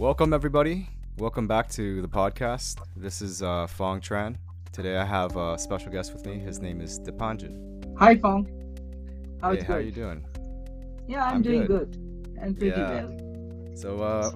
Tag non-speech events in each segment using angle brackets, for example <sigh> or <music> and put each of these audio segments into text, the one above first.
Welcome, everybody. Welcome back to the podcast. This is uh, Fong Tran. Today I have a special guest with me. His name is Dipanjan. Hi, Fong. How hey, how going? you doing? Yeah, I'm, I'm doing good. good. I'm pretty Yeah. well. So, uh,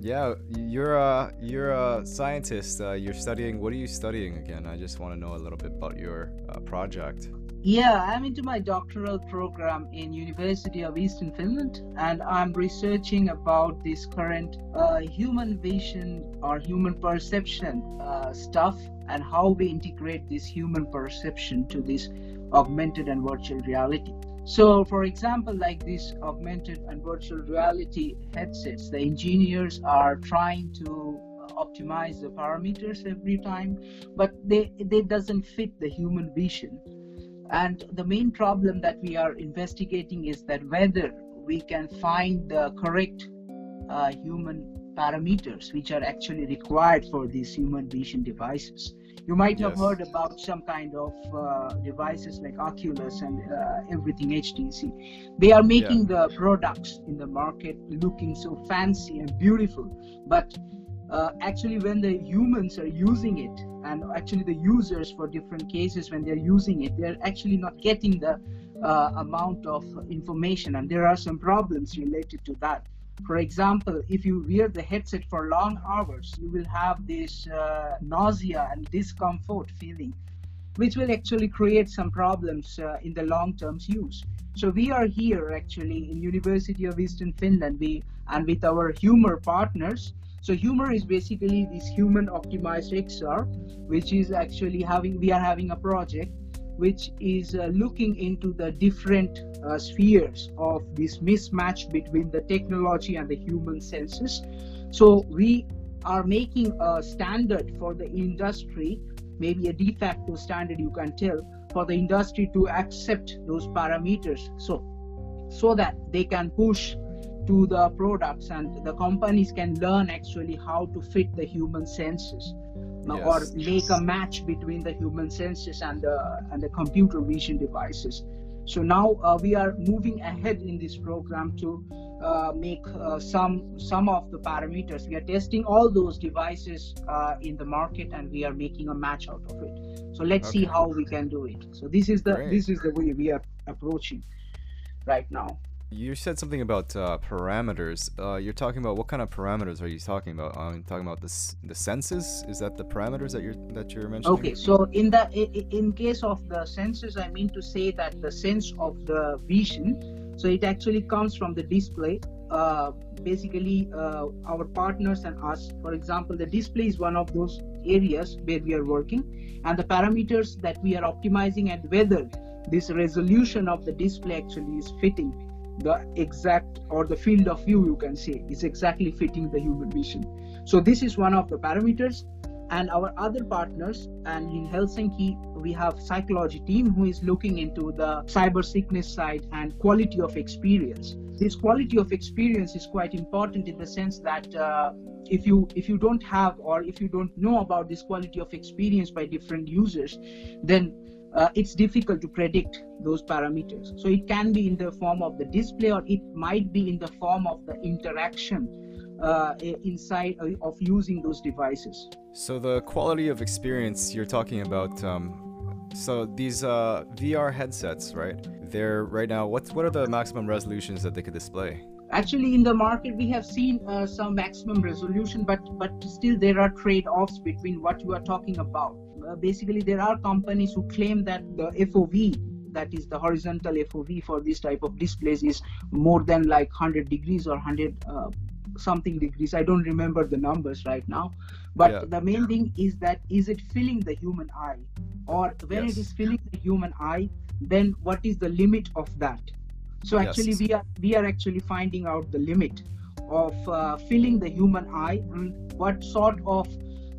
yeah, you're a you're a scientist. Uh, you're studying. What are you studying again? I just want to know a little bit about your uh, project. Yeah, I'm into my doctoral program in University of Eastern Finland, and I'm researching about this current uh, human vision or human perception uh, stuff and how we integrate this human perception to this augmented and virtual reality. So, for example, like this augmented and virtual reality headsets, the engineers are trying to uh, optimize the parameters every time, but they they doesn't fit the human vision. And the main problem that we are investigating is that whether we can find the correct uh, human parameters which are actually required for these human vision devices. You might have Yes. heard about some kind of uh, devices like Oculus and uh, everything HTC. They are making the products in the market looking so fancy and beautiful, but uh, actually when the humans are using it and actually the users for different cases when they're using it they're actually not getting the uh, amount of information and there are some problems related to that. For example if you wear the headset for long hours you will have this uh, nausea and discomfort feeling which will actually create some problems uh, in the long term use. So we are here actually in university of eastern finland we and with our humor partners so humor is basically this human optimized xr which is actually having we are having a project which is uh, looking into the different uh, spheres of this mismatch between the technology and the human senses. So we are making a standard for the industry maybe a de facto standard you can tell for the industry to accept those parameters. So so that they can push to the products and the companies can learn actually how to fit the human senses. Uh, or Yes. make a match between the human senses and the and the computer vision devices. So now uh, we are moving ahead in this program to uh, make uh, some some of the parameters. We are testing all those devices uh, in the market and we are making a match out of it. So let's see how we can do it. So this is the Great. this is the way we are approaching right now You said something about uh, parameters. Uh, you're talking about what kind of parameters are you talking about? I'm talking about the the senses. Is that the parameters that you're that you're mentioning? Okay, so in the in case of the senses, I mean to say that the sense of the vision, so it actually comes from the display. Uh, basically, uh, our partners and us, for example, the display is one of those areas where we are working, and the parameters that we are optimizing and whether this resolution of the display actually is fitting the exact or the field of view you can say is exactly fitting the human vision. So this is one of the parameters. And our other partners and in helsinki we have psychology team who is looking into the cyber sickness side and quality of experience. This quality of experience is quite important in the sense that uh, if you if you don't have or if you don't know about this quality of experience by different users then uh, it's difficult to predict those parameters. So it can be in the form of the display, or it might be in the form of the interaction uh, inside uh, of using those devices. So the quality of experience you're talking about. Um, so these uh, VR headsets, right? They're right now. What's what are the maximum resolutions that they could display? Actually, in the market, we have seen uh, some maximum resolution, but but still there are trade-offs between what you are talking about. Uh, basically, there are companies who claim that the FOV, that is the horizontal FOV for this type of displays, is more than like 100 degrees or 100 uh, something degrees. I don't remember the numbers right now, but Yeah. the main thing is that is it filling the human eye, or when Yes. it is filling the human eye, then what is the limit of that? So Yes. actually, we are we are actually finding out the limit of uh, filling the human eye and what sort of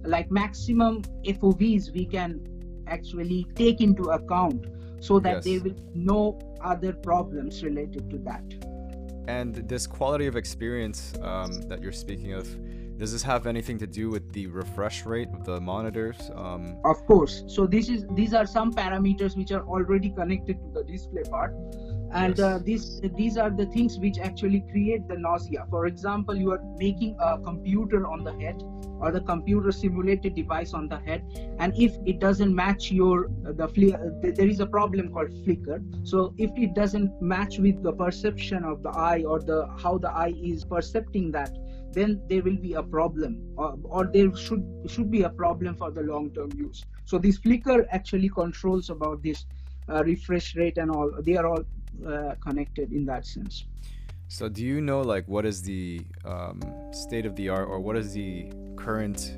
like maximum FOVs we can actually take into account so that Yes. there will no other problems related to that. And this quality of experience um, that you're speaking of, does this have anything to do with the refresh rate of the monitors? Um, Of course. So this is these are some parameters which are already connected to the display part. and Yes. uh, these these are the things which actually create the nausea for example you are making a computer on the head or the computer simulated device on the head. And if it doesn't match your the fli- uh, th- there is a problem called flicker. So if it doesn't match with the perception of the eye or the how the eye is percepting that then there will be a problem or, or there should should be a problem for the long term use. So this flicker actually controls about this uh, refresh rate and all. They are all uh, connected in that sense. So do you know like what is the um, state of the art or what is the current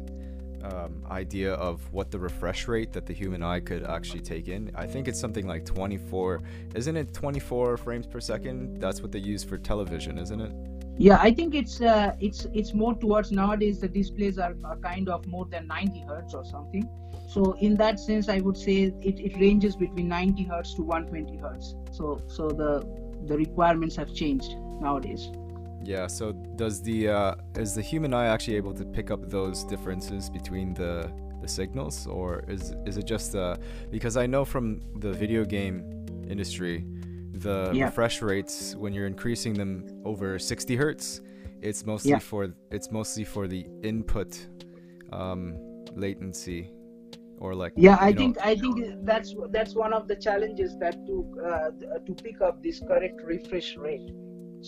um, idea of what the refresh rate that the human eye could actually take in? I think it's something like 24. Isn't it 24 frames per second? That's what they use for television, isn't it? yeah i think it's uh, it's it's more towards nowadays the displays are, are kind of more than 90 hertz or something so in that sense i would say it, it ranges between 90 hertz to 120 hertz so so the the requirements have changed nowadays Yeah. So does the uh, is the human eye actually able to pick up those differences between the the signals, or is is it just uh, because I know from the video game industry, the Yeah. refresh rates when you're increasing them over 60 hertz, it's mostly Yeah. for it's mostly for the input um, latency, or like yeah i know- think i think that's that's one of the challenges that to uh, to pick up this correct refresh rate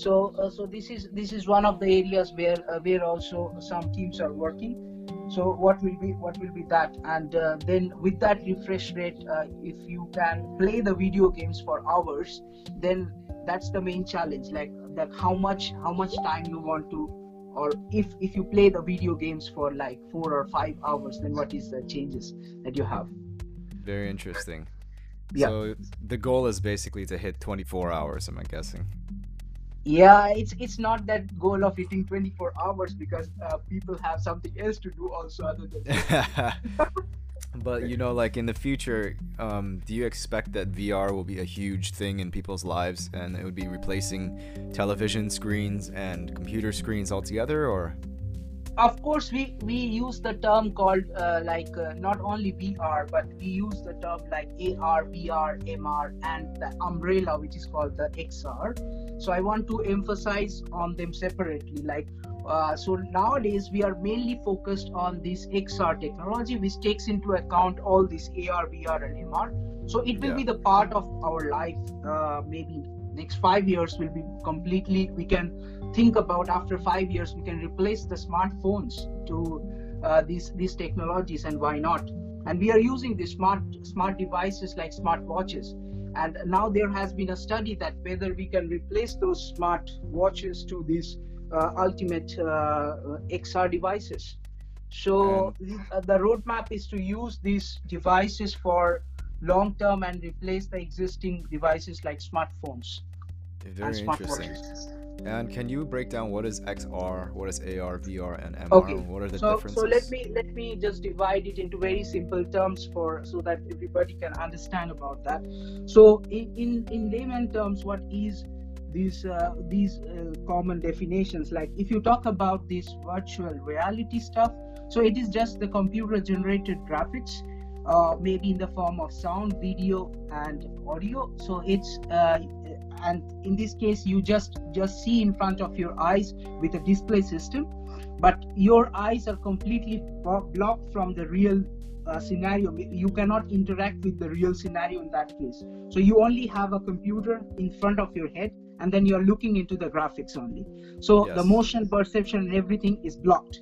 so uh, so this is this is one of the areas where uh, where also some teams are working so what will be what will be that and uh, then with that refresh rate uh, if you can play the video games for hours then that's the main challenge like that how much how much time you want to or if if you play the video games for like four or five hours then what is the changes that you have very interesting. Yeah. So the goal is basically to hit 24 hours. Am I guessing? Yeah it's it's not that goal of eating 24 hours because uh, people have something else to do also other than <laughs> but you know, like in the future, um, do you expect that VR will be a huge thing in people's lives and it would be replacing television screens and computer screens altogether, or? Of course we we use the term called uh, like uh, not only vr but we use the term like ar vr mr and the umbrella which is called the xr so i want to emphasize on them separately like uh, so nowadays we are mainly focused on this xr technology which takes into account all this ar vr and mr so it will Yeah. be the part of our life uh, maybe next five years will be completely we can think about after five years we can replace the smartphones to uh, these these technologies and why not? And we are using these smart smart devices like smart watches and now there has been a study that whether we can replace those smart watches to these uh, ultimate uh, xr devices. So uh, the roadmap is to use these devices for long term and replace the existing devices like smartphones Very and interesting. smartwatches And can you break down what is XR, what is AR, VR, and MR? Okay, What are the so differences? so let me let me just divide it into very simple terms for so that everybody can understand about that so in in, in layman terms what is these uh, these uh, common definitions like if you talk about this virtual reality stuff so it is just the computer generated graphics uh, maybe in the form of sound video and audio so it's uh, and in this case you just just see in front of your eyes with a display system. But your eyes are completely blocked from the real uh, scenario. You cannot interact with the real scenario in that case. So you only have a computer in front of your head and then you're looking into the graphics only. So the motion perception and everything is blocked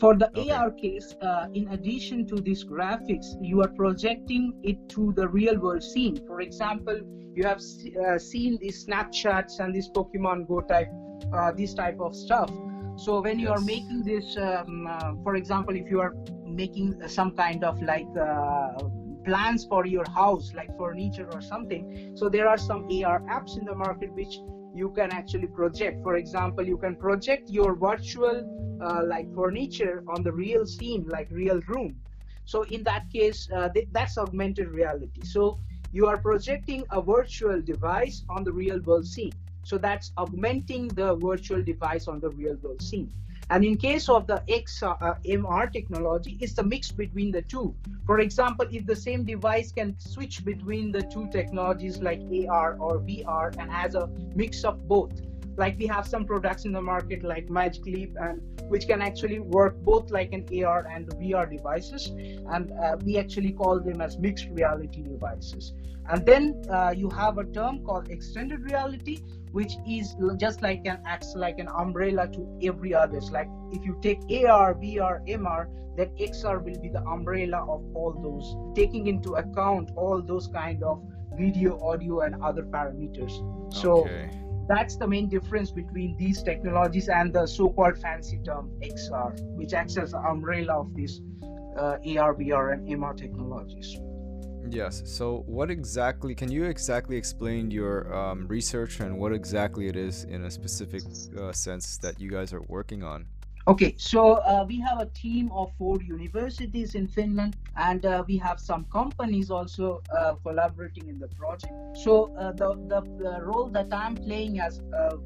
for the Okay. ar case uh, in addition to these graphics you are projecting it to the real world scene. For example you have uh, seen these snapshots and this pokemon go type uh, this type of stuff. So when you are making this um, uh, for example if you are making some kind of like uh, plans for your house like furniture or something so there are some ar apps in the market which you can actually project. For example you can project your virtual uh, like furniture on the real scene like real room. So in that case uh, th- that's augmented reality. So you are projecting a virtual device on the real world scene. So that's augmenting the virtual device on the real world scene And in case of the XR, uh, MR technology, it's the mix between the two. For example, if the same device can switch between the two technologies like AR or VR and has a mix of both, like we have some products in the market like Magic Leap and which can actually work both like an AR and VR devices, and uh, we actually call them as mixed reality devices. And then uh, you have a term called extended reality, which is just like an acts like an umbrella to every others. Like if you take AR, VR, MR, then XR will be the umbrella of all those, taking into account all those kind of video, audio, and other parameters. So okay. that's the main difference between these technologies and the so-called fancy term XR, which acts as the umbrella of these uh, AR, VR, and MR technologies. Yes. So, what exactly can you exactly explain your um, research and what exactly it is in a specific uh, sense that you guys are working on? Okay, so uh, we have a team of four universities in Finland, and uh, we have some companies also uh, collaborating in the project. So uh, the, the, the role that I'm playing as uh,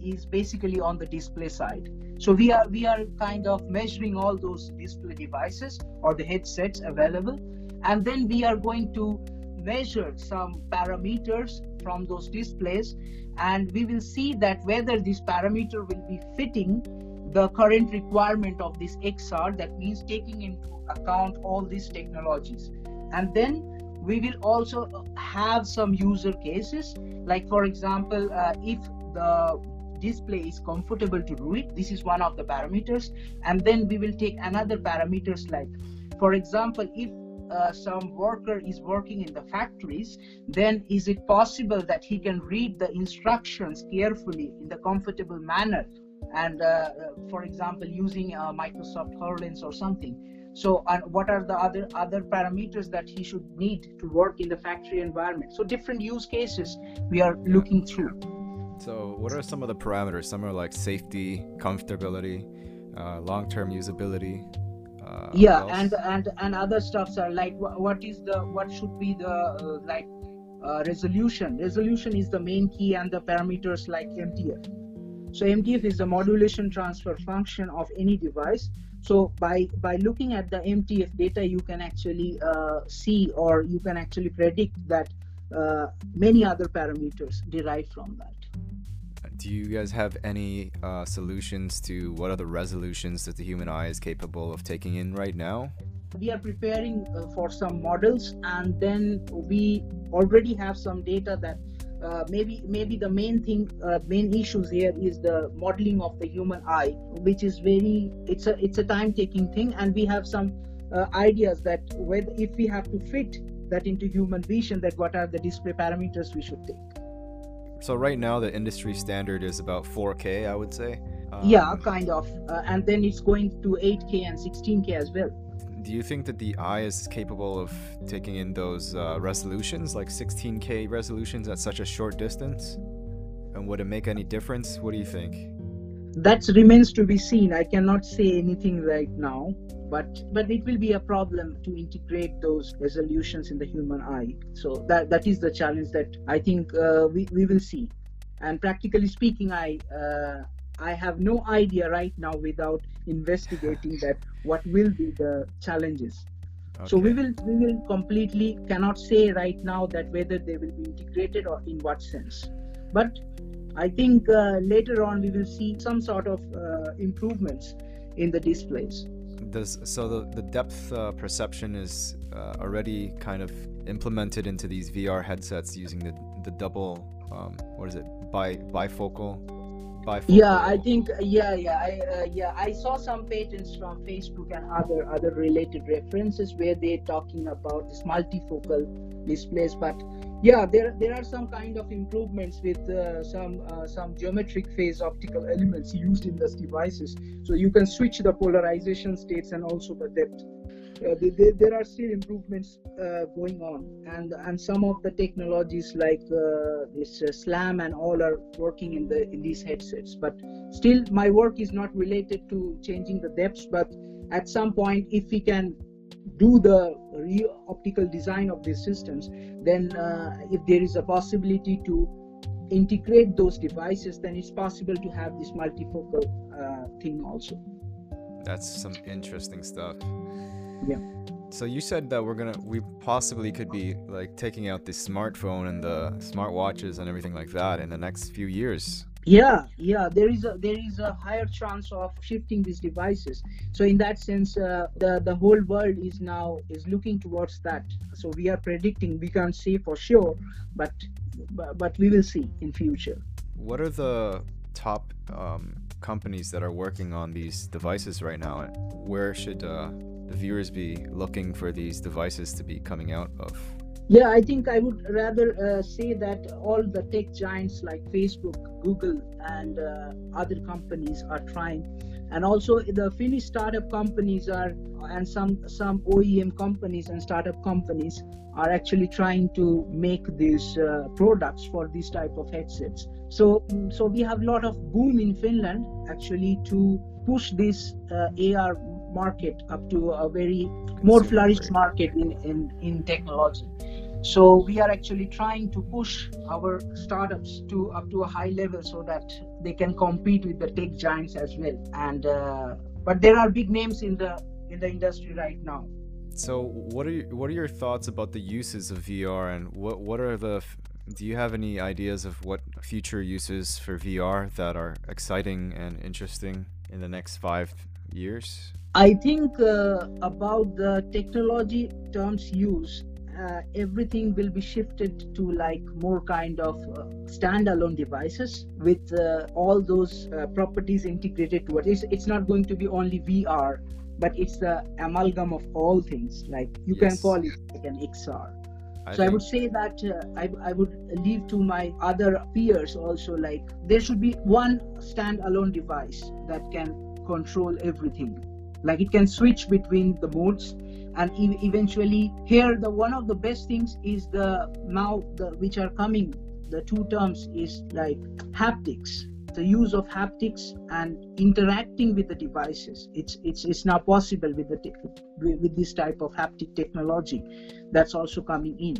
is basically on the display side. So we are we are kind of measuring all those display devices or the headsets available and then we are going to measure some parameters from those displays. And we will see that whether this parameter will be fitting the current requirement of this XR that means taking into account all these technologies. And then we will also have some user cases. Like for example uh, if the display is comfortable to read this is one of the parameters. And then we will take another parameters like for example if uh, some worker is working in the factories, then is it possible that he can read the instructions carefully in the comfortable manner? And uh, uh for example, using uh, Microsoft HoloLens or something. So, uh, what are the other other parameters that he should need to work in the factory environment? So, different use cases we are looking through. So, what are some of the parameters? Some are like safety, comfortability, uh, long-term usability, uh, yeah and and and other stuffs are like what is the what should be the uh, like uh, resolution? Resolution is the main key and the parameters like mtf so mtf is the modulation transfer function of any device. So by by looking at the mtf data you can actually uh, see or you can actually predict that uh, many other parameters derive from that do you guys have any uh, solutions to what are the resolutions that the human eye is capable of taking in right now? We are preparing uh, for some models, and then we already have some data that uh, maybe maybe the main thing, uh, main issues here is the modeling of the human eye, which is very it's a it's a time-taking thing, and we have some uh, ideas that whether if we have to fit that into human vision, that what are the display parameters we should take. So right now the industry standard is about 4K, I would say. Um, yeah, kind of, uh, and then it's going to 8K and 16K as well. Do you think that the eye is capable of taking in those uh, resolutions, like 16K resolutions, at such a short distance? And would it make any difference? What do you think? That remains to be seen. I cannot say anything right now but but it will be a problem to integrate those resolutions in the human eye so that that is the challenge that i think uh, we, we will see and practically speaking i uh, i have no idea right now without investigating <laughs> that what will be the challenges okay. so we will we will completely cannot say right now that whether they will be integrated or in what sense but i think uh, later on we will see some sort of uh, improvements in the displays. Does so the, the depth uh, perception is uh, already kind of implemented into these VR headsets using the the double um, what is it bi bifocal bifocal? Yeah I think yeah yeah I uh, yeah I saw some patents from Facebook and other other related references where they're talking about this multifocal displays but yeah there there are some kind of improvements with uh, some uh, some geometric phase optical elements used in these devices. So you can switch the polarization states and also the depth. Uh, there are still improvements uh, going on. And and some of the technologies like uh, this uh, slam and all are working in the in these headsets. But still my work is not related to changing the depths. But at some point if we can do the real optical design of these systems, then uh, if there is a possibility to integrate those devices, then it's possible to have this multifocal uh, thing also. That's some interesting stuff. Yeah. So you said that we're gonna, we possibly could be like taking out the smartphone and the smartwatches and everything like that in the next few years. Yeah, yeah. There is a there is a higher chance of shifting these devices. So in that sense, uh, the the whole world is now is looking towards that. So we are predicting. We can't say for sure, but but, we will see in future. What are the top um, companies that are working on these devices right now? Where should uh, the viewers be looking for these devices to be coming out of? Yeah, I think I would rather uh, say that all the tech giants like Facebook, Google, and uh, other companies are trying, and also the Finnish startup companies are, and some some OEM companies and startup companies are actually trying to make these uh, products for these type of headsets. So so we have a lot of boom in Finland actually to push this uh, AR market up to a very more flourished market in, in, in technology. So we are actually trying to push our startups to up to a high level so that they can compete with the tech giants as well. And uh, but there are big names in the in the industry right now. So what are you, what are your thoughts about the uses of VR and what what are the do you have any ideas of what future uses for VR that are exciting and interesting in the next 5 years? I think uh, about the technology terms use uh, everything will be shifted to like more kind of uh, standalone devices with uh, all those uh, properties integrated to it. It's, it's not going to be only VR, but it's the amalgam of all things. Like you yes. can call it like an XR. I so think... I would say that uh, I, I would leave to my other peers also like there should be one standalone device that can control everything. Like it can switch between the modes and e- eventually here the one of the best things is the now the which are coming the two terms is like haptics the use of haptics and interacting with the devices. It's it's it's now possible with the te- with this type of haptic technology that's also coming in.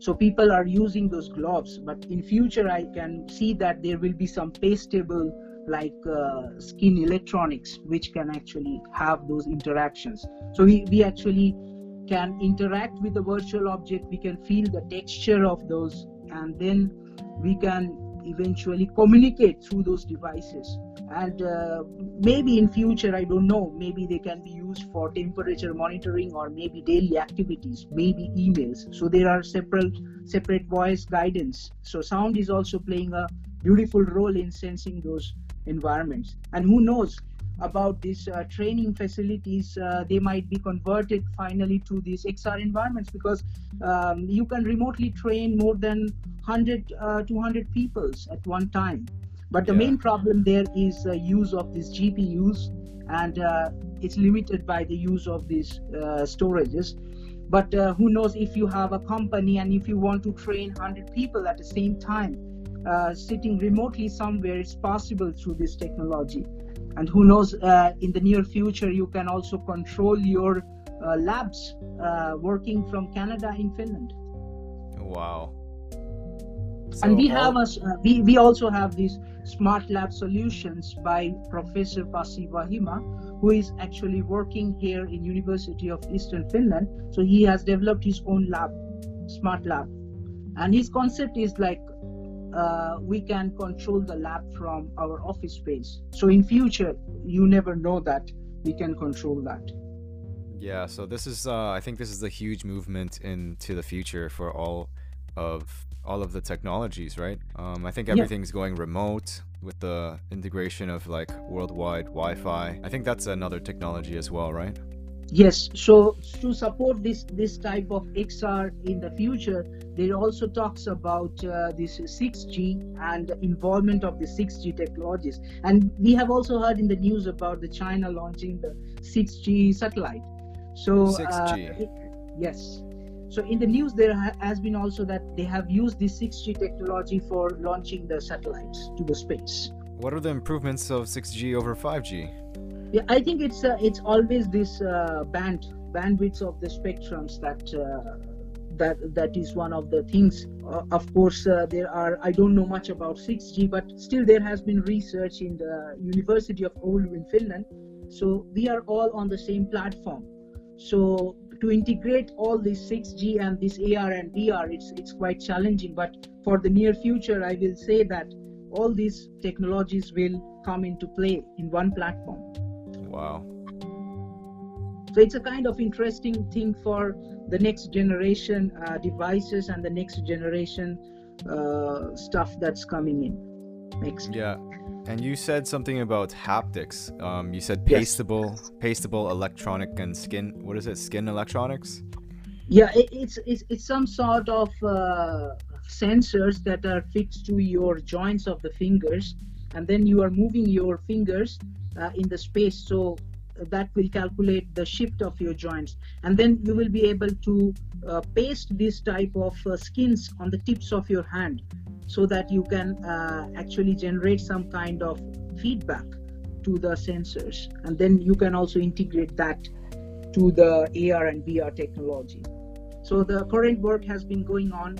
So people are using those gloves but in future i can see that there will be some pastable like uh, skin electronics which can actually have those interactions. So we, we actually can interact with the virtual object. We can feel the texture of those and then we can eventually communicate through those devices. And uh, maybe in future i don't know maybe they can be used for temperature monitoring or maybe daily activities maybe emails. So there are separate separate voice guidance. So sound is also playing a beautiful role in sensing those environments. And who knows about these uh, training facilities, uh, they might be converted finally to these XR environments because um, you can remotely train more than 100, uh, 200 people at one time. But the yeah. main problem there is the use of these GPUs, and uh, it's limited by the use of these uh, storages. But uh, who knows if you have a company and if you want to train 100 people at the same time, uh, sitting remotely somewhere it's possible through this technology. And who knows uh, in the near future you can also control your uh, labs uh, working from canada in finland. Wow. So and we have a, uh, we, we also have these smart lab solutions by professor Pasi Vahimaa who is actually working here in university of eastern finland. So he has developed his own lab smart lab. And his concept is like uh, we can control the lab from our office space. So in future, you never know that we can control that. Yeah, so this is uh, I think this is a huge movement into the future for all of all of the technologies, right? Um, I think everything's yeah. going remote with the integration of like worldwide Wi-Fi. I think that's another technology as well, right? Yes, so to support this this type of XR in the future, there also talks about uh, this 6G and involvement of the 6G technologies. And we have also heard in the news about the China launching the 6G satellite. So 6G. Uh, yes. So in the news, there has been also that they have used this 6G technology for launching the satellites to the space. What are the improvements of 6G over 5G? Yeah i think it's uh, it's always this uh, band bandwidth of the spectrums that uh, that that is one of the things. Uh, of course uh, there are i don't know much about 6g but still there has been research in the university of oulu in finland. So we are all on the same platform. So to integrate all this 6g and this ar and vr it's it's quite challenging but for the near future i will say that all these technologies will come into play in one platform wow. So it's a kind of interesting thing for the next generation uh, devices and the next generation uh, stuff that's coming in. Next. Yeah. And you said something about haptics. Um, you said pastable yes. pastable electronic and skin what is it skin electronics? Yeah it, it's, it's it's some sort of uh, sensors that are fixed to your joints of the fingers and then you are moving your fingers uh, in the space so that will calculate the shift of your joints. And then you will be able to uh, paste this type of uh, skins on the tips of your hand so that you can uh, actually generate some kind of feedback to the sensors. And then you can also integrate that to the AR and VR technology. So the current work has been going on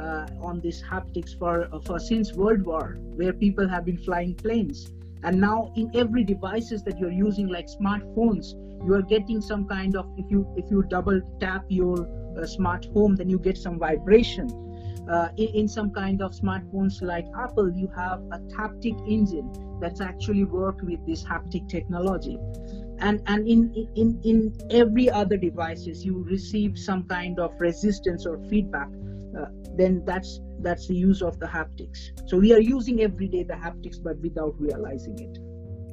uh, on this haptics for, for since World War, where people have been flying planes and now in every devices that you're using like smartphones you are getting some kind of if you if you double tap your uh, smart home then you get some vibration. Uh, in, in, some kind of smartphones like apple you have a haptic engine that's actually worked with this haptic technology. And and in in in every other devices you receive some kind of resistance or feedback then that's that's the use of the haptics. So we are using every day the haptics but without realizing it.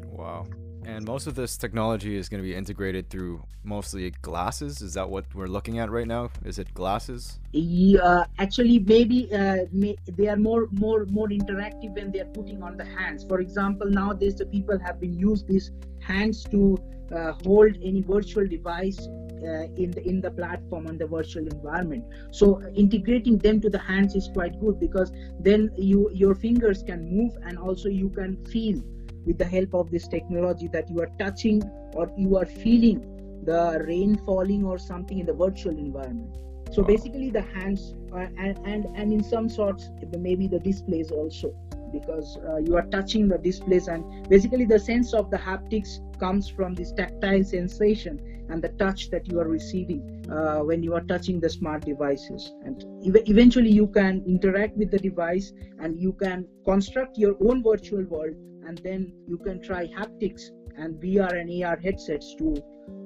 Wow. And most of this technology is going to be integrated through mostly glasses? Is that what we're looking at right now? Is it glasses? Yeah actually maybe uh, may, they are more more more interactive when they are putting on the hands. For example nowadays the people have been used these hands to uh, hold any virtual device uh, in the in the platform on the virtual environment. So integrating them to the hands is quite good because then you your fingers can move and also you can feel with the help of this technology that you are touching or you are feeling the rain falling or something in the virtual environment. So basically the hands are, and, and and in some sorts maybe the displays also because uh, you are touching the displays and basically the sense of the haptics comes from this tactile sensation and the touch that you are receiving uh, when you are touching the smart devices. And ev- eventually you can interact with the device and you can construct your own virtual world and then you can try haptics and VR and AR headsets to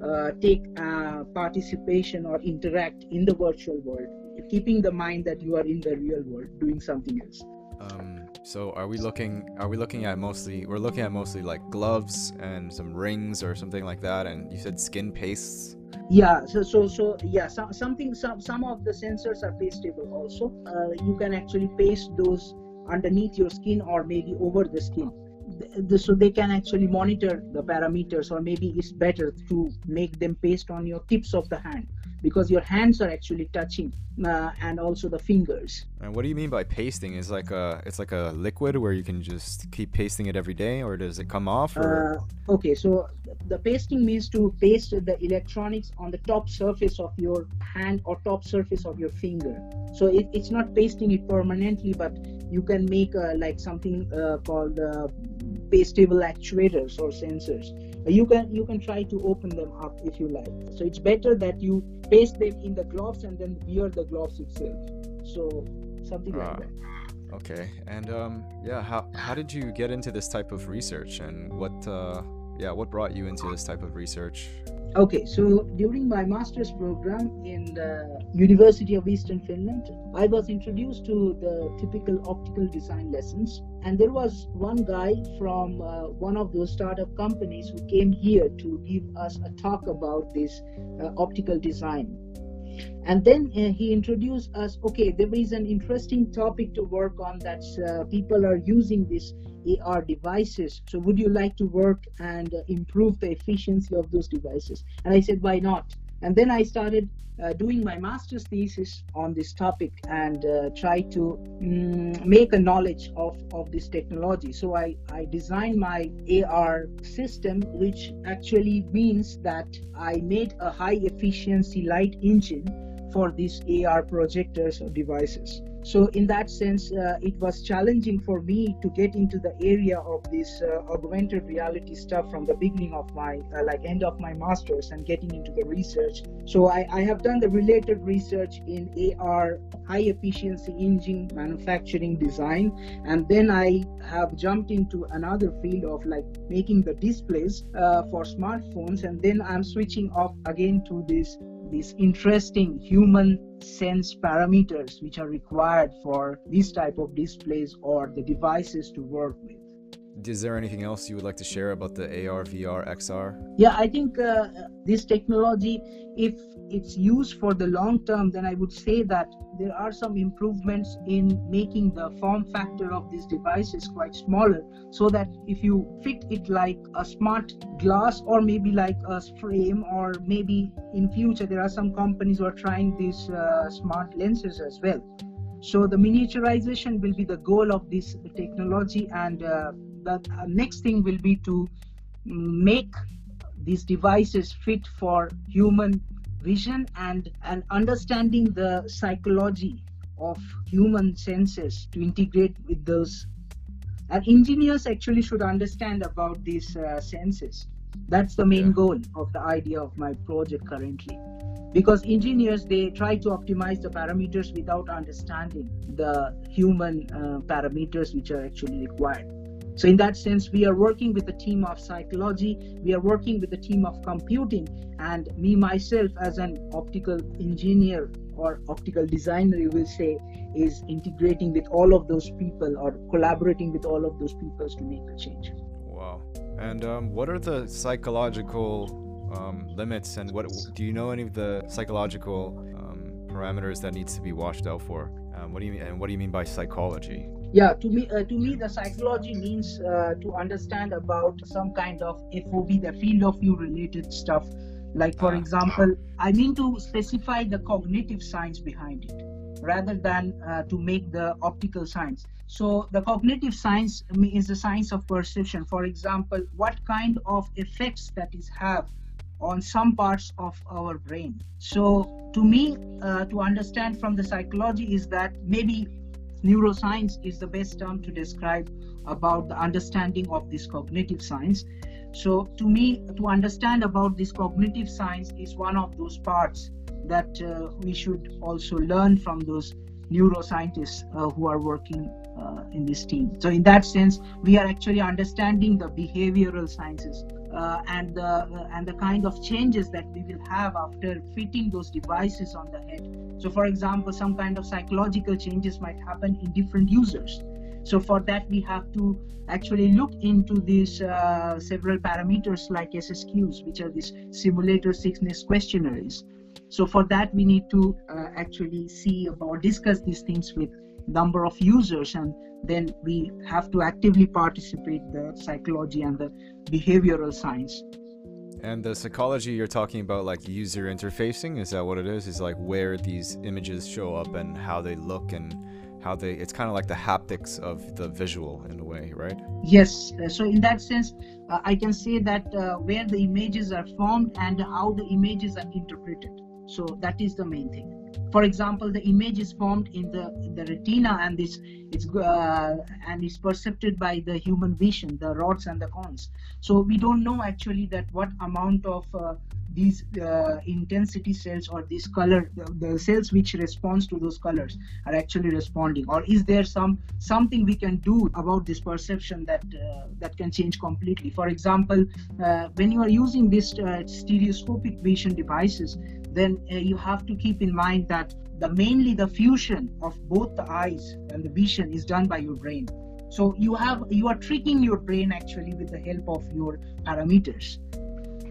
uh, take uh, participation or interact in the virtual world keeping the mind that you are in the real world doing something else. Um, so are we looking are we looking at mostly we're looking at mostly like gloves and some rings or something like that and you said skin pastes? Yeah so so so yeah some, something some some of the sensors are pastable also. Uh, you can actually paste those underneath your skin or maybe over the skin. So they can actually monitor the parameters or maybe it's better to make them paste on your tips of the hand because your hands are actually touching uh, and also the fingers. And what do you mean by pasting? Is like a it's like a liquid where you can just keep pasting it every day or does it come off or? Uh, okay so the pasting means to paste the electronics on the top surface of your hand or top surface of your finger. So it, it's not pasting it permanently but you can make uh, like something uh, called uh, pastable actuators or sensors you can you can try to open them up if you like. So it's better that you paste them in the gloves and then wear the gloves itself. So something uh, like ah, that. okay. And um yeah how how did you get into this type of research and what uh yeah what brought you into this type of research Okay, so during my master's program in the University of Eastern Finland, I was introduced to the typical optical design lessons. And there was one guy from uh, one of those startup companies who came here to give us a talk about this uh, optical design. And then uh, he introduced us okay, there is an interesting topic to work on that uh, people are using this AR devices. So would you like to work and uh, improve the efficiency of those devices? And I said, why not? And then I started uh, doing my master's thesis on this topic and uh, try to mm, make a knowledge of, of this technology. So I, I designed my AR system, which actually means that I made a high efficiency light engine for these AR projectors or devices. So in that sense, uh, it was challenging for me to get into the area of this uh, augmented reality stuff from the beginning of my, uh, like end of my master's and getting into the research. So I, I have done the related research in AR, high efficiency engine manufacturing design, and then I have jumped into another field of like making the displays uh, for smartphones, and then I'm switching off again to this these interesting human sense parameters which are required for these type of displays or the devices to work with is there anything else you would like to share about the AR, VR, XR? Yeah, I think uh, this technology, if it's used for the long term, then I would say that there are some improvements in making the form factor of these devices quite smaller, so that if you fit it like a smart glass or maybe like a frame, or maybe in future there are some companies who are trying these uh, smart lenses as well. So the miniaturization will be the goal of this technology and. Uh, the uh, next thing will be to make these devices fit for human vision and and understanding the psychology of human senses to integrate with those. And engineers actually should understand about these uh, senses. That's the main yeah. goal of the idea of my project currently. Because engineers they try to optimize the parameters without understanding the human uh, parameters which are actually required so, in that sense, we are working with a team of psychology, we are working with a team of computing, and me myself, as an optical engineer or optical designer, you will say, is integrating with all of those people or collaborating with all of those people to make the change. Wow. And um, what are the psychological um, limits, and what do you know any of the psychological um, parameters that needs to be washed out for? Um, what do you mean? And what do you mean by psychology? Yeah to me uh, to me the psychology means uh, to understand about some kind of FOV the field of view related stuff. Like for ah. example i mean to specify the cognitive science behind it rather than uh, to make the optical science. So the cognitive science is the science of perception. For example what kind of effects that is have on some parts of our brain. So to me uh, to understand from the psychology is that maybe neuroscience is the best term to describe about the understanding of this cognitive science. So to me to understand about this cognitive science is one of those parts that uh, we should also learn from those neuroscientists uh, who are working uh, in this team. So in that sense we are actually understanding the behavioral sciences uh, and the uh, and the kind of changes that we will have after fitting those devices on the head. So for example some kind of psychological changes might happen in different users. So for that we have to actually look into these uh, several parameters like ssqs which are these simulator sickness questionnaires. So for that we need to uh, actually see or discuss these things with number of users and then we have to actively participate the psychology and the behavioral science. And the psychology you're talking about like user interfacing is that what it is? Is like where these images show up and how they look and how they it's kind of like the haptics of the visual in a way right? Yes so in that sense uh, i can say that uh, where the images are formed and how the images are interpreted so that is the main thing. For example the image is formed in the the retina and this it's uh, and is perceived by the human vision the rods and the cones so we don't know actually that what amount of uh, these uh, intensity cells or this color the, cells which responds to those colors are actually responding. Or is there some something we can do about this perception that uh, that can change completely? For example uh, when you are using this uh, stereoscopic vision devices then uh, you have to keep in mind that the mainly the fusion of both the eyes and the vision is done by your brain. So you have you are tricking your brain actually with the help of your parameters.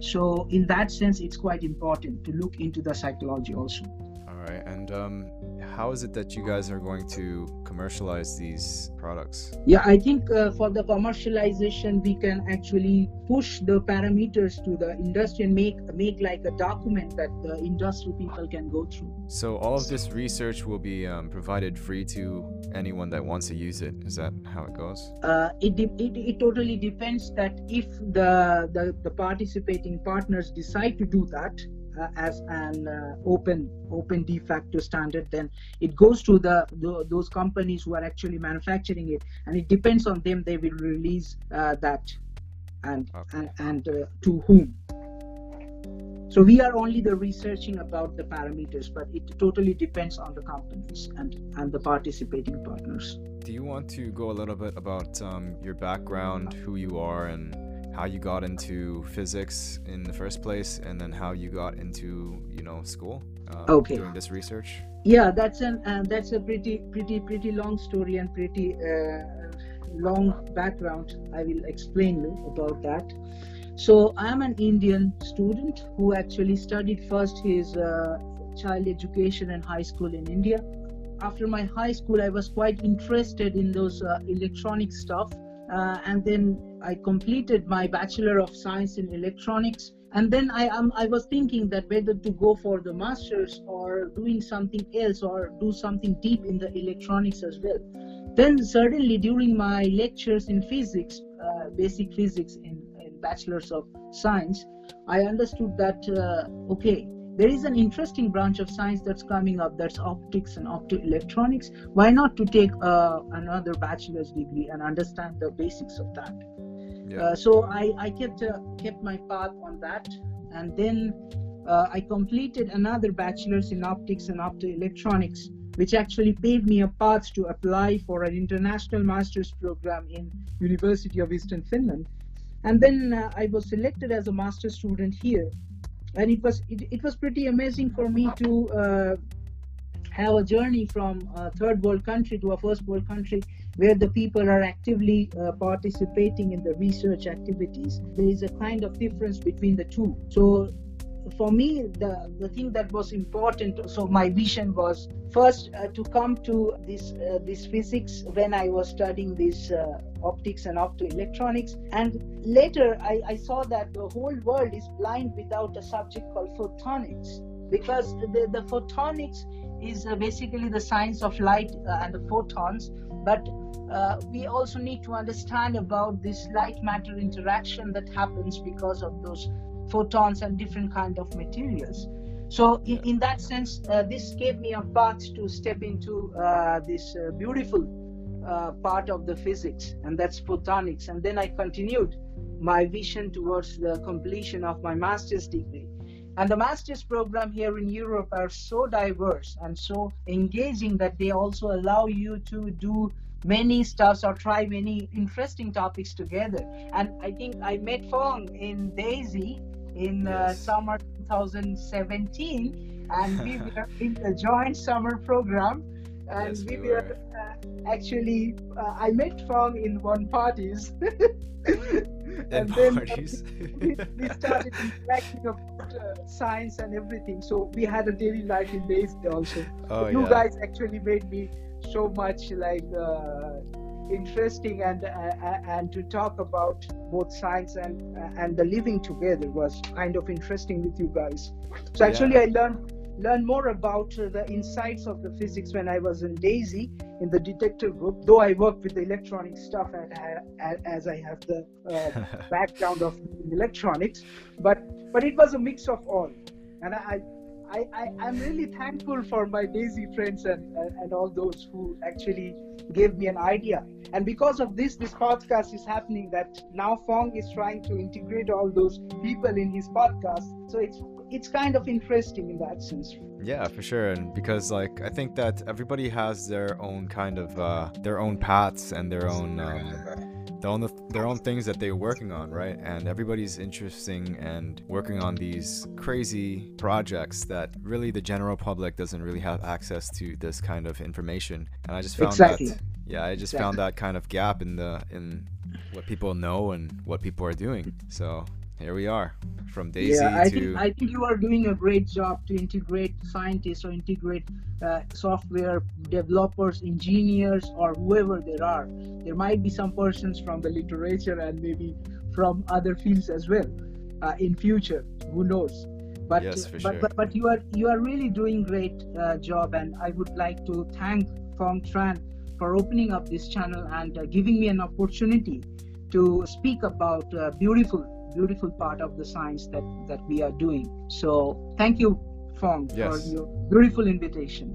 So in that sense it's quite important to look into the psychology also. All right and um, how is it that you guys are going to commercialize these products? Yeah, I think uh, for the commercialization, we can actually push the parameters to the industry and make make like a document that the industry people can go through. So all of this research will be um, provided free to anyone that wants to use it. Is that how it goes? Uh, it, de- it it totally depends that if the, the the participating partners decide to do that as an uh, open open de facto standard then it goes to the, the, those companies who are actually manufacturing it and it depends on them they will release uh, that and okay. and, and uh, to whom so we are only the researching about the parameters but it totally depends on the companies and and the participating partners do you want to go a little bit about um, your background who you are and how you got into physics in the first place and then how you got into you know school uh, okay. doing this research? Yeah that's an uh, that's a pretty pretty pretty long story and pretty uh, long background. I will explain you about that. So I am an Indian student who actually studied first his uh, child education and high school in India. After my high school, I was quite interested in those uh, electronic stuff, uh, and then I completed my Bachelor of Science in Electronics. And then I um, I was thinking that whether to go for the masters or doing something else or do something deep in the electronics as well. Then suddenly during my lectures in physics, uh, basic physics in bachelor's of science i understood that uh, okay there is an interesting branch of science that's coming up that's optics and optoelectronics why not to take uh, another bachelor's degree and understand the basics of that? Yeah. uh, so i, I kept uh, kept my path on that. And then uh, i completed another bachelor's in optics and optoelectronics which actually paved me a path to apply for an international master's program in university of eastern finland. And then uh, i was selected as a master student here and it was it, it was pretty amazing for me to uh, have a journey from a third world country to a first world country where the people are actively uh, participating in the research activities. There is a kind of difference between the two. So for me the the thing that was important so my vision was first uh, to come to this uh, this physics when i was studying this uh, optics and optoelectronics. And later I, I saw that the whole world is blind without a subject called photonics. Because the, the photonics is uh, basically the science of light uh, and the photons. But uh, we also need to understand about this light matter interaction that happens because of those photons and different kind of materials. So in, in that sense uh, this gave me a path to step into uh, this uh, beautiful uh, part of the physics and that's photonics. And then i continued my vision towards the completion of my master's degree. And the master's program here in europe are so diverse and so engaging that they also allow you to do many stuffs or try many interesting topics together. And i think i met fong in DESY in uh, summer 2017 and we <laughs> were in the joint summer program and yes, we, we, were, uh, actually uh, i met fong in one parties. <laughs> And then we, we, started <laughs> interacting about uh, science and everything. So we had a daily life in DESY also oh, you yeah. guys actually made me so much like uh, interesting and uh, uh, and to talk about both science and uh, and the living together was kind of interesting with you guys. So actually yeah. i learned learned more about uh, the insights of the physics when i was in DESY in the detector group though i work with the electronic stuff and as i have the uh, <laughs> background of electronics. But but it was a mix of all. And i I, I, am really thankful for my DESY friends and, and, and all those who actually gave me an idea. And because of this, this podcast is happening that now Fong is trying to integrate all those people in his podcast. So it's it's kind of interesting in that sense. Yeah, for sure. And because like I think that everybody has their own kind of uh, their own paths and their own um, their own their own things that they're working on, right? And everybody's interesting and working on these crazy projects that really the general public doesn't really have access to this kind of information. And I just found exactly. that yeah, I just exactly. found that kind of gap in the in what people know and what people are doing. So here we are from DESY yeah, I to. Think, I think you are doing a great job to integrate scientists or integrate uh, software developers, engineers, or whoever there are. There might be some persons from the literature and maybe from other fields as well uh, in future. Who knows? But, yes, but, sure. but but you are you are really doing great uh, job, and I would like to thank Fong Tran for opening up this channel and uh, giving me an opportunity to speak about uh, beautiful beautiful part of the science that that we are doing. So thank you, Phong, yes. for your beautiful invitation.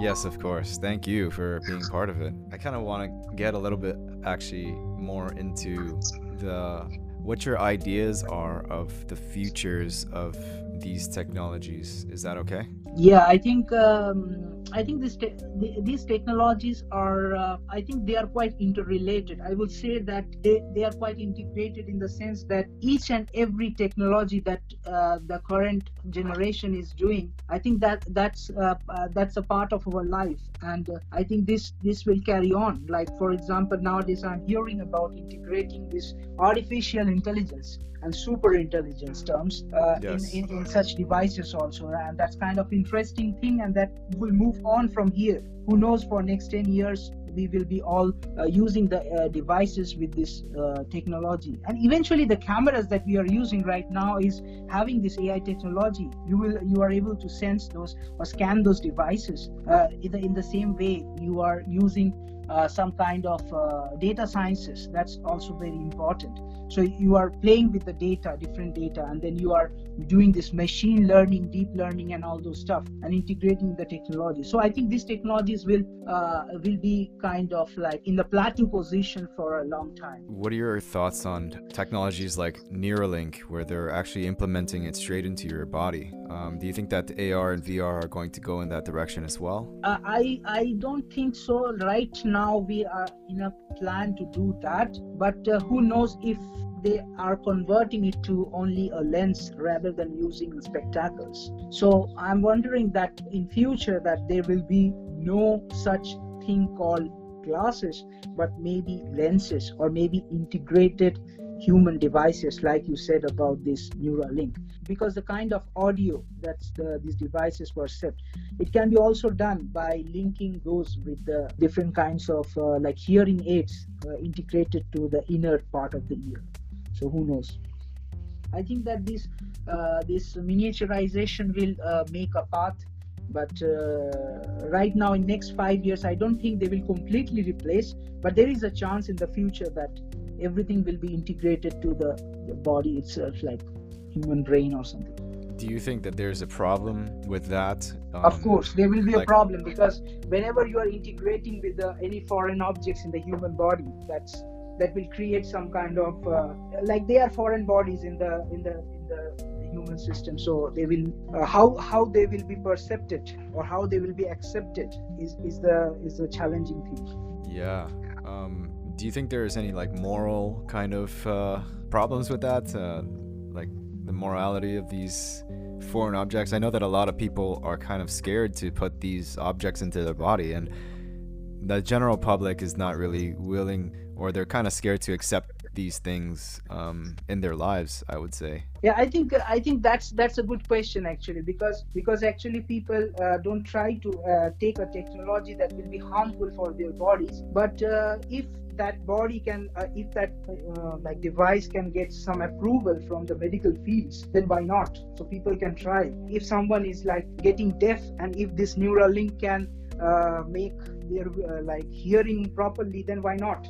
Yes, of course. Thank you for being part of it. I kind of want to get a little bit actually more into the what your ideas are of the futures of these technologies. Is that okay? Yeah, I think um, I think this te- these technologies are uh, I think they are quite interrelated. I would say that they, they are quite integrated in the sense that each and every technology that uh, the current generation is doing, I think that that's uh, uh that's a part of our life, and uh, I think this this will carry on. Like for example, nowadays I'm hearing about integrating this artificial intelligence and super intelligence terms uh, yes. in, in, in such devices also and that's kind of interesting thing and that will move on from here. Who knows for next 10 years we will be all uh, using the uh, devices with this uh, technology. And eventually the cameras that we are using right now is having this ai technology. You will you are able to sense those or scan those devices uh, in, the, in the same way you are using some kind of uh, data sciences. That's also very important. So you are playing with the data different data and then you are doing this machine learning deep learning and all those stuff and integrating the technology. So i think these technologies will uh, will be kind of like in the plateau position for a long time. What are your thoughts on technologies like neuralink where they're actually implementing it straight into your body um, do you think that ar and vr are going to go in that direction as well? Uh, i i don't think so. Right now we are in a plan to do that. But uh, who knows if they are converting it to only a lens rather than using spectacles. So i'm wondering that in future that there will be no such thing called glasses but maybe lenses or maybe integrated human devices like you said about this neuralink because the kind of audio that the, these devices were set it can be also done by linking those with the different kinds of uh, like hearing aids uh, integrated to the inner part of the ear. So who knows? I think that this uh, this miniaturization will uh, make a path but uh, right now in next five years i don't think they will completely replace but there is a chance in the future that everything will be integrated to the, the body itself like human brain or something. Do you think that there's a problem with that? Um, of course there will be like, a problem because whenever you are integrating with the, any foreign objects in the human body that's that will create some kind of uh, like they are foreign bodies in the in the in the, human system. So they will uh, how how they will be perceived or how they will be accepted is is the is the challenging thing. Yeah um, do you think there's any like moral kind of uh, problems with that? Uh, like the morality of these foreign objects? I know that a lot of people are kind of scared to put these objects into their body and the general public is not really willing or they're kind of scared to accept these things um, in their lives i would say. Yeah i think i think that's that's a good question actually because because actually people uh, don't try to uh, take a technology that will be harmful for their bodies. But uh, if that body can uh, if that uh, like device can get some approval from the medical fields then why not? So people can try. If someone is like getting deaf and if this neuralink can uh, make their like hearing properly then why not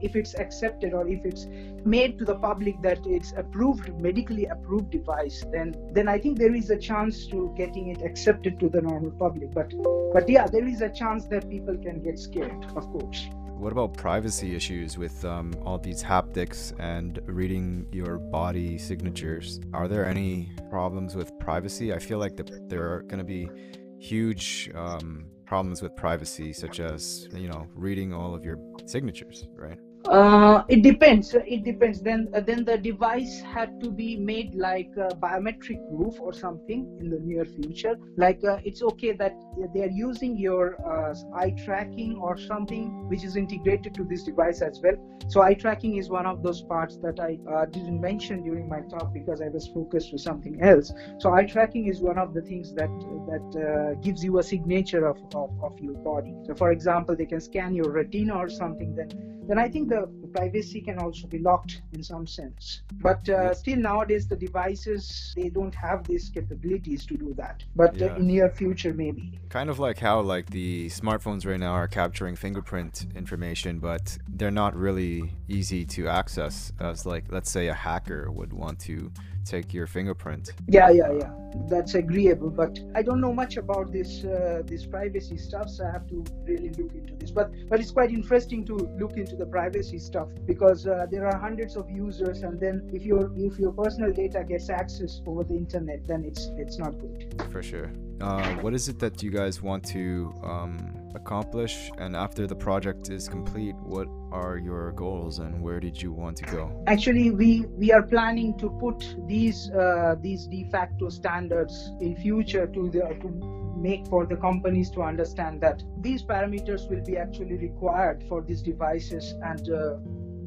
if it's accepted or if it's made to the public that it's approved medically approved device then then i think there is a chance to getting it accepted to the normal public but but yeah there is a chance that people can get scared of course what about privacy issues with um, all these haptics and reading your body signatures? Are there any problems with privacy? I feel like the, there are going to be huge um, problems with privacy, such as you know reading all of your signatures, right? Uh, it depends. It depends. Then, uh, then the device had to be made like a biometric proof or something in the near future. Like uh, it's okay that they are using your uh, eye tracking or something which is integrated to this device as well. So eye tracking is one of those parts that I uh, didn't mention during my talk because I was focused to something else. So eye tracking is one of the things that that uh, gives you a signature of, of, of your body. So for example, they can scan your retina or something. Then then I think the privacy can also be locked in some sense. But uh, still nowadays the devices they don't have these capabilities to do that. But uh, yeah. in near future maybe. Kind of like how like the smartphones right now are capturing fingerprint information, but they're not really easy to access as like let's say a hacker would want to take your fingerprint. Yeah, yeah, yeah. That's agreeable, but I don't know much about this uh, this privacy stuff, so I have to really look into this. But but it's quite interesting to look into the privacy stuff because uh, there are hundreds of users, and then if your if your personal data gets access over the internet, then it's it's not good. For sure. Uh, what is it that you guys want to um, accomplish? And after the project is complete, what are your goals and where did you want to go? Actually, we we are planning to put these uh, these de facto standards in future to the to make for the companies to understand that these parameters will be actually required for these devices and uh,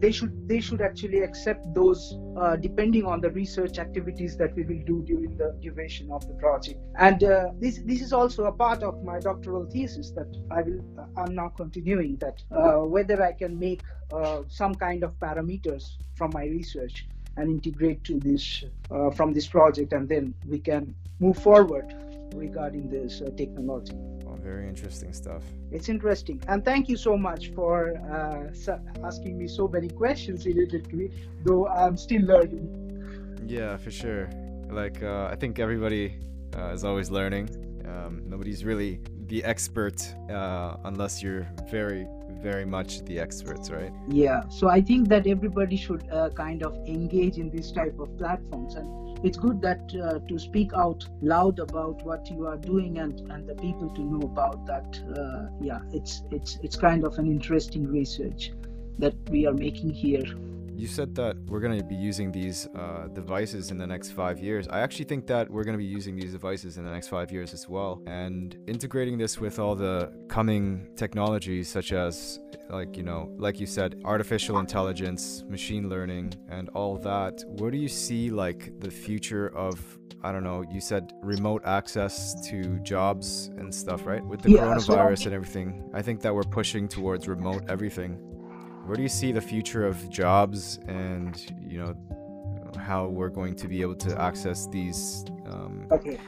they should they should actually accept those uh, depending on the research activities that we will do during the duration of the project. And uh, this this is also a part of my doctoral thesis that i will uh, i'm now continuing that uh, whether i can make uh, some kind of parameters from my research and integrate to this from this project and then we can move forward regarding this technology very interesting stuff. It's interesting, and thank you so much for uh, asking me so many questions related to it. Though I'm still learning. Yeah, for sure. Like uh, I think everybody uh, is always learning. Um, nobody's really the expert uh, unless you're very, very much the experts, right? Yeah. So I think that everybody should uh, kind of engage in this type of platforms and it's good that uh, to speak out loud about what you are doing and and the people to know about that uh, yeah it's it's it's kind of an interesting research that we are making here you said that we're going to be using these uh, devices in the next five years. I actually think that we're going to be using these devices in the next five years as well. And integrating this with all the coming technologies, such as, like, you know, like you said, artificial intelligence, machine learning, and all that, where do you see, like, the future of I don't know, you said remote access to jobs and stuff, right? With the yeah, coronavirus so and everything. I think that we're pushing towards remote everything where do you see the future of jobs and you know how we're going to be able to access these um, okay.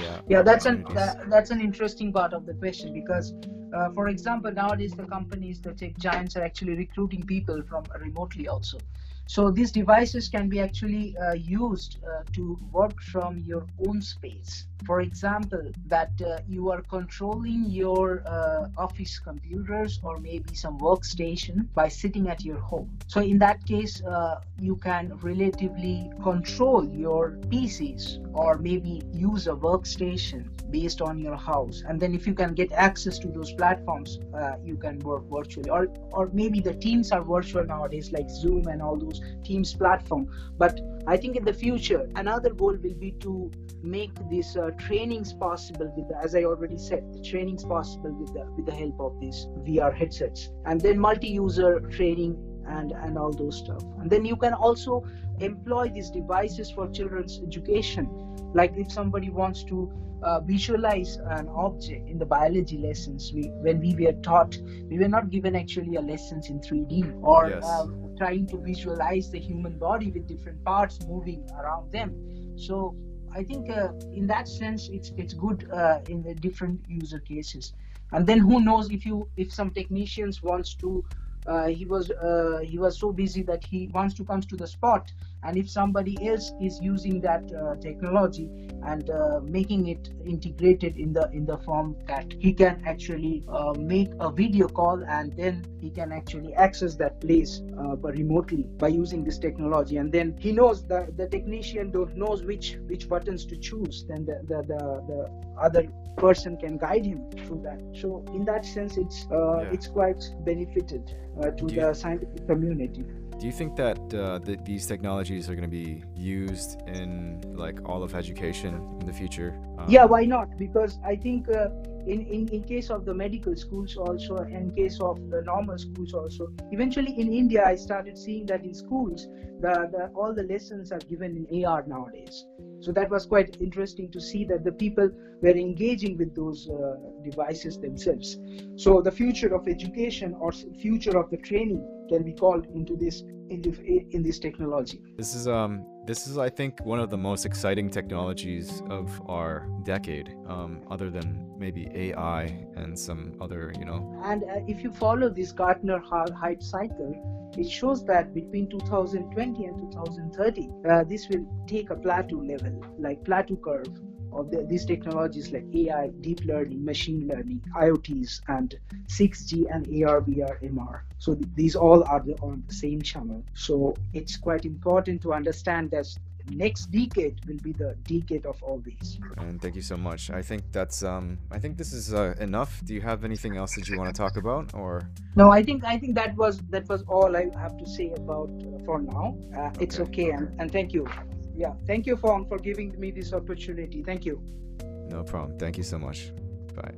yeah yeah that's an that, that's an interesting part of the question because uh, for example nowadays the companies the tech giants are actually recruiting people from remotely also. So these devices can be actually uh, used uh, to work from your own space. For example, that uh, you are controlling your uh, office computers or maybe some workstation by sitting at your home. So in that case, uh, you can relatively control your PCs or maybe use a workstation based on your house. And then if you can get access to those platforms, uh, you can work virtually. Or or maybe the teams are virtual nowadays, like Zoom and all those teams platform but i think in the future another goal will be to make these uh, trainings possible with the, as i already said the trainings possible with the with the help of these vr headsets. And then multi-user training and and all those stuff. And then you can also employ these devices for children's education. Like if somebody wants to uh, visualize an object in the biology lessons we when we were taught we were not given actually a lessons in 3d or yes. uh, trying to visualize the human body with different parts moving around them. So i think uh, in that sense it's it's good uh, in the different user cases. And then who knows if you if some technicians wants to uh, he was uh, he was so busy that he wants to come to the spot and if somebody else is using that uh, technology and uh, making it integrated in the in the form that he can actually uh, make a video call and then he can actually access that place uh, remotely by using this technology. And then he knows that the technician don't knows which which buttons to choose then the the, the, the other person can guide him through that. So in that sense it's uh, yeah. it's quite benefited uh, to the scientific community do you think that uh, that these technologies are going to be used in like all of education in the future? Um, yeah, why not? Because I think uh, in, in in case of the medical schools also, in case of the normal schools also, eventually in India I started seeing that in schools the, the all the lessons are given in AR nowadays. So that was quite interesting to see that the people were engaging with those uh, devices themselves. So the future of education or future of the training can be called into this in, in this technology. This is um this is I think one of the most exciting technologies of our decade, um, other than maybe AI and some other you know. And uh, if you follow this Gartner hype cycle, it shows that between 2020 and 2030, uh, this will take a plateau level, like plateau curve of the, these technologies like AI, deep learning, machine learning, IoTs, and 6G and AR, VR, MR. So th- these all are the, on the same channel. So it's quite important to understand that next decade will be the decade of all these. And thank you so much. I think that's um I think this is uh, enough. Do you have anything else that you want to talk about or No, I think I think that was that was all I have to say about uh, for now. Uh, okay. It's okay and, and thank you yeah thank you fong for giving me this opportunity. Thank you. No problem. Thank you so much. Bye.